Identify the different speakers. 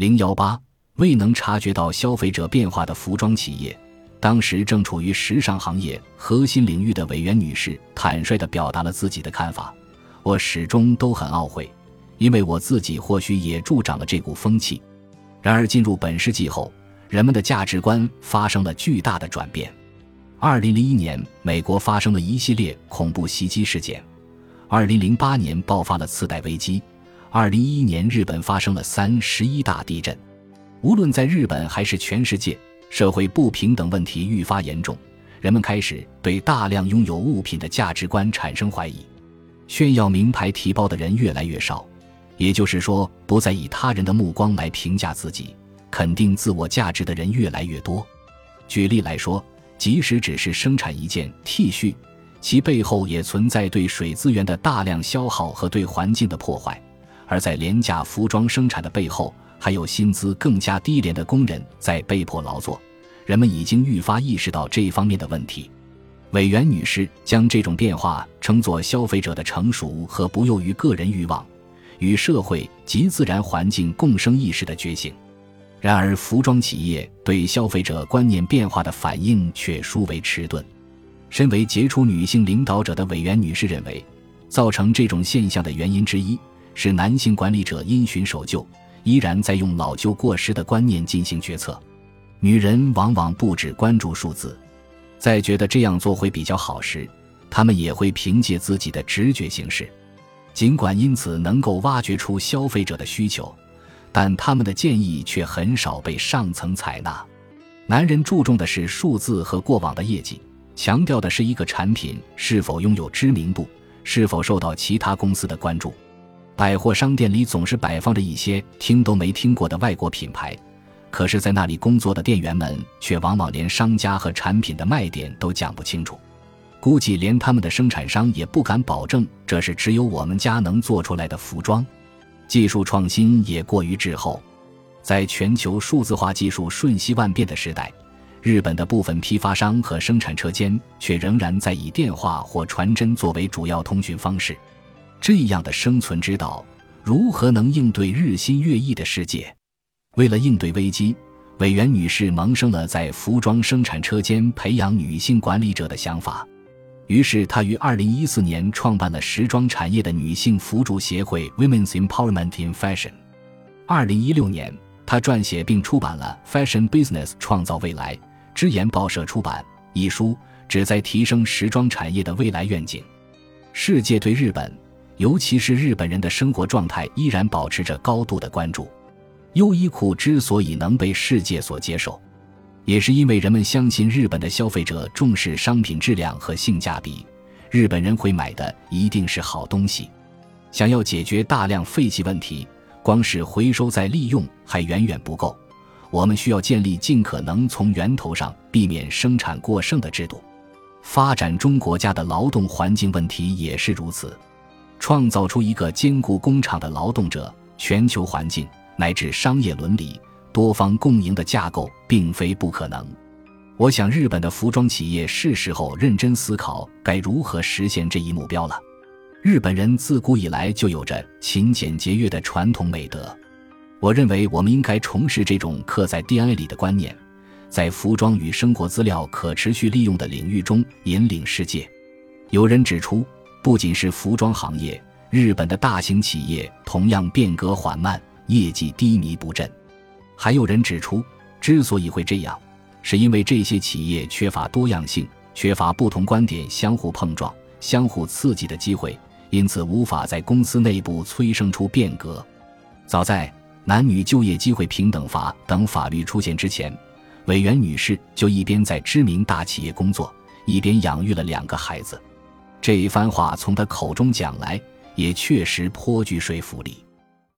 Speaker 1: 零幺八未能察觉到消费者变化的服装企业，当时正处于时尚行业核心领域的委员女士坦率地表达了自己的看法。我始终都很懊悔，因为我自己或许也助长了这股风气。然而进入本世纪后，人们的价值观发生了巨大的转变。二零零一年，美国发生了一系列恐怖袭击事件；二零零八年爆发了次贷危机；二零一一年，日本发生了三十一大地震。无论在日本还是全世界，社会不平等问题愈发严重，人们开始对大量拥有物品的价值观产生怀疑。炫耀名牌提包的人越来越少，也就是说，不再以他人的目光来评价自己、肯定自我价值的人越来越多。举例来说，即使只是生产一件 T 恤，其背后也存在对水资源的大量消耗和对环境的破坏；而在廉价服装生产的背后，还有薪资更加低廉的工人在被迫劳作。人们已经愈发意识到这方面的问题。委员女士将这种变化称作消费者的成熟和不囿于个人欲望与社会及自然环境共生意识的觉醒。然而，服装企业对消费者观念变化的反应却殊为迟钝。身为杰出女性领导者的委员女士认为，造成这种现象的原因之一是男性管理者因循守旧，依然在用老旧过时的观念进行决策。女人往往不只关注数字。在觉得这样做会比较好时，她们也会凭借自己的直觉行事。尽管因此能够挖掘出消费者的需求，但他们的建议却很少被上层采纳。男人注重的是数字和过往的业绩，强调的是一个产品是否拥有知名度，是否受到其他公司的关注。百货商店里总是摆放着一些听都没听过的外国品牌。可是，在那里工作的店员们却往往连商家和产品的卖点都讲不清楚，估计连他们的生产商也不敢保证这是只有我们家能做出来的服装。技术创新也过于滞后，在全球数字化技术瞬息万变的时代，日本的部分批发商和生产车间却仍然在以电话或传真作为主要通讯方式。这样的生存之道，如何能应对日新月异的世界？为了应对危机，委员女士萌生了在服装生产车间培养女性管理者的想法。于是，她于2014年创办了时装产业的女性辅助协会 Women's Empowerment in Fashion。2016年，她撰写并出版了《Fashion Business 创造未来》，之言报社出版一书，旨在提升时装产业的未来愿景。世界对日本，尤其是日本人的生活状态，依然保持着高度的关注。优衣库之所以能被世界所接受，也是因为人们相信日本的消费者重视商品质量和性价比，日本人会买的一定是好东西。想要解决大量废弃问题，光是回收再利用还远远不够，我们需要建立尽可能从源头上避免生产过剩的制度。发展中国家的劳动环境问题也是如此，创造出一个兼顾工厂的劳动者、全球环境。乃至商业伦理、多方共赢的架构，并非不可能。我想，日本的服装企业是时候认真思考该如何实现这一目标了。日本人自古以来就有着勤俭节约的传统美德，我认为我们应该重视这种刻在 DNA 里的观念，在服装与生活资料可持续利用的领域中引领世界。有人指出，不仅是服装行业，日本的大型企业同样变革缓慢。业绩低迷不振，还有人指出，之所以会这样，是因为这些企业缺乏多样性，缺乏不同观点相互碰撞、相互刺激的机会，因此无法在公司内部催生出变革。早在《男女就业机会平等法》等法律出现之前，委员女士就一边在知名大企业工作，一边养育了两个孩子。这一番话从他口中讲来，也确实颇具说服力。